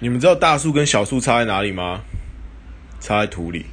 你们知道大树跟小树差在哪里吗？差在土里。